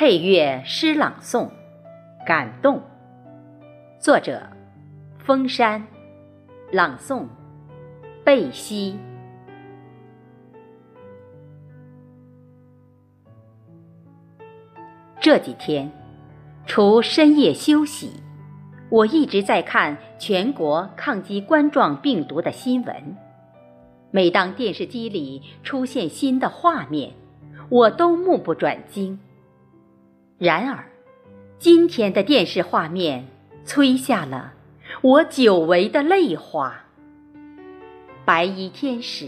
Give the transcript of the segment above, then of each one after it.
配乐诗朗诵，感动。作者：风山，朗诵：贝西。这几天，除深夜休息，我一直在看全国抗击冠状病毒的新闻。每当电视机里出现新的画面，我都目不转睛。然而，今天的电视画面催下了我久违的泪花。白衣天使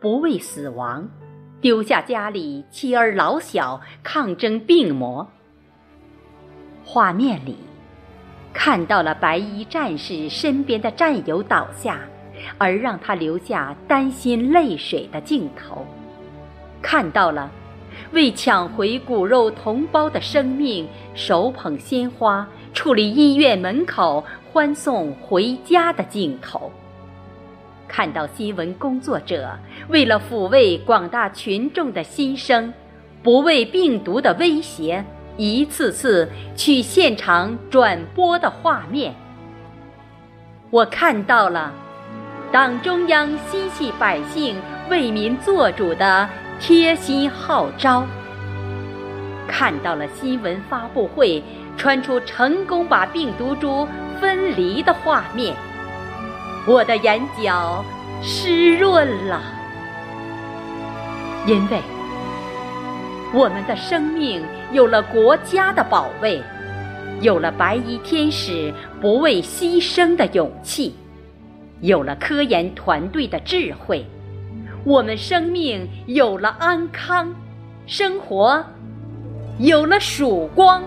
不畏死亡，丢下家里妻儿老小抗争病魔。画面里看到了白衣战士身边的战友倒下，而让他留下担心泪水的镜头，看到了。为抢回骨肉同胞的生命，手捧鲜花矗立医院门口欢送回家的镜头。看到新闻工作者为了抚慰广大群众的心声，不畏病毒的威胁，一次次去现场转播的画面。我看到了党中央心系百姓、为民做主的。贴心号召，看到了新闻发布会传出成功把病毒株分离的画面，我的眼角湿润了，因为我们的生命有了国家的保卫，有了白衣天使不畏牺牲的勇气，有了科研团队的智慧。我们生命有了安康，生活有了曙光。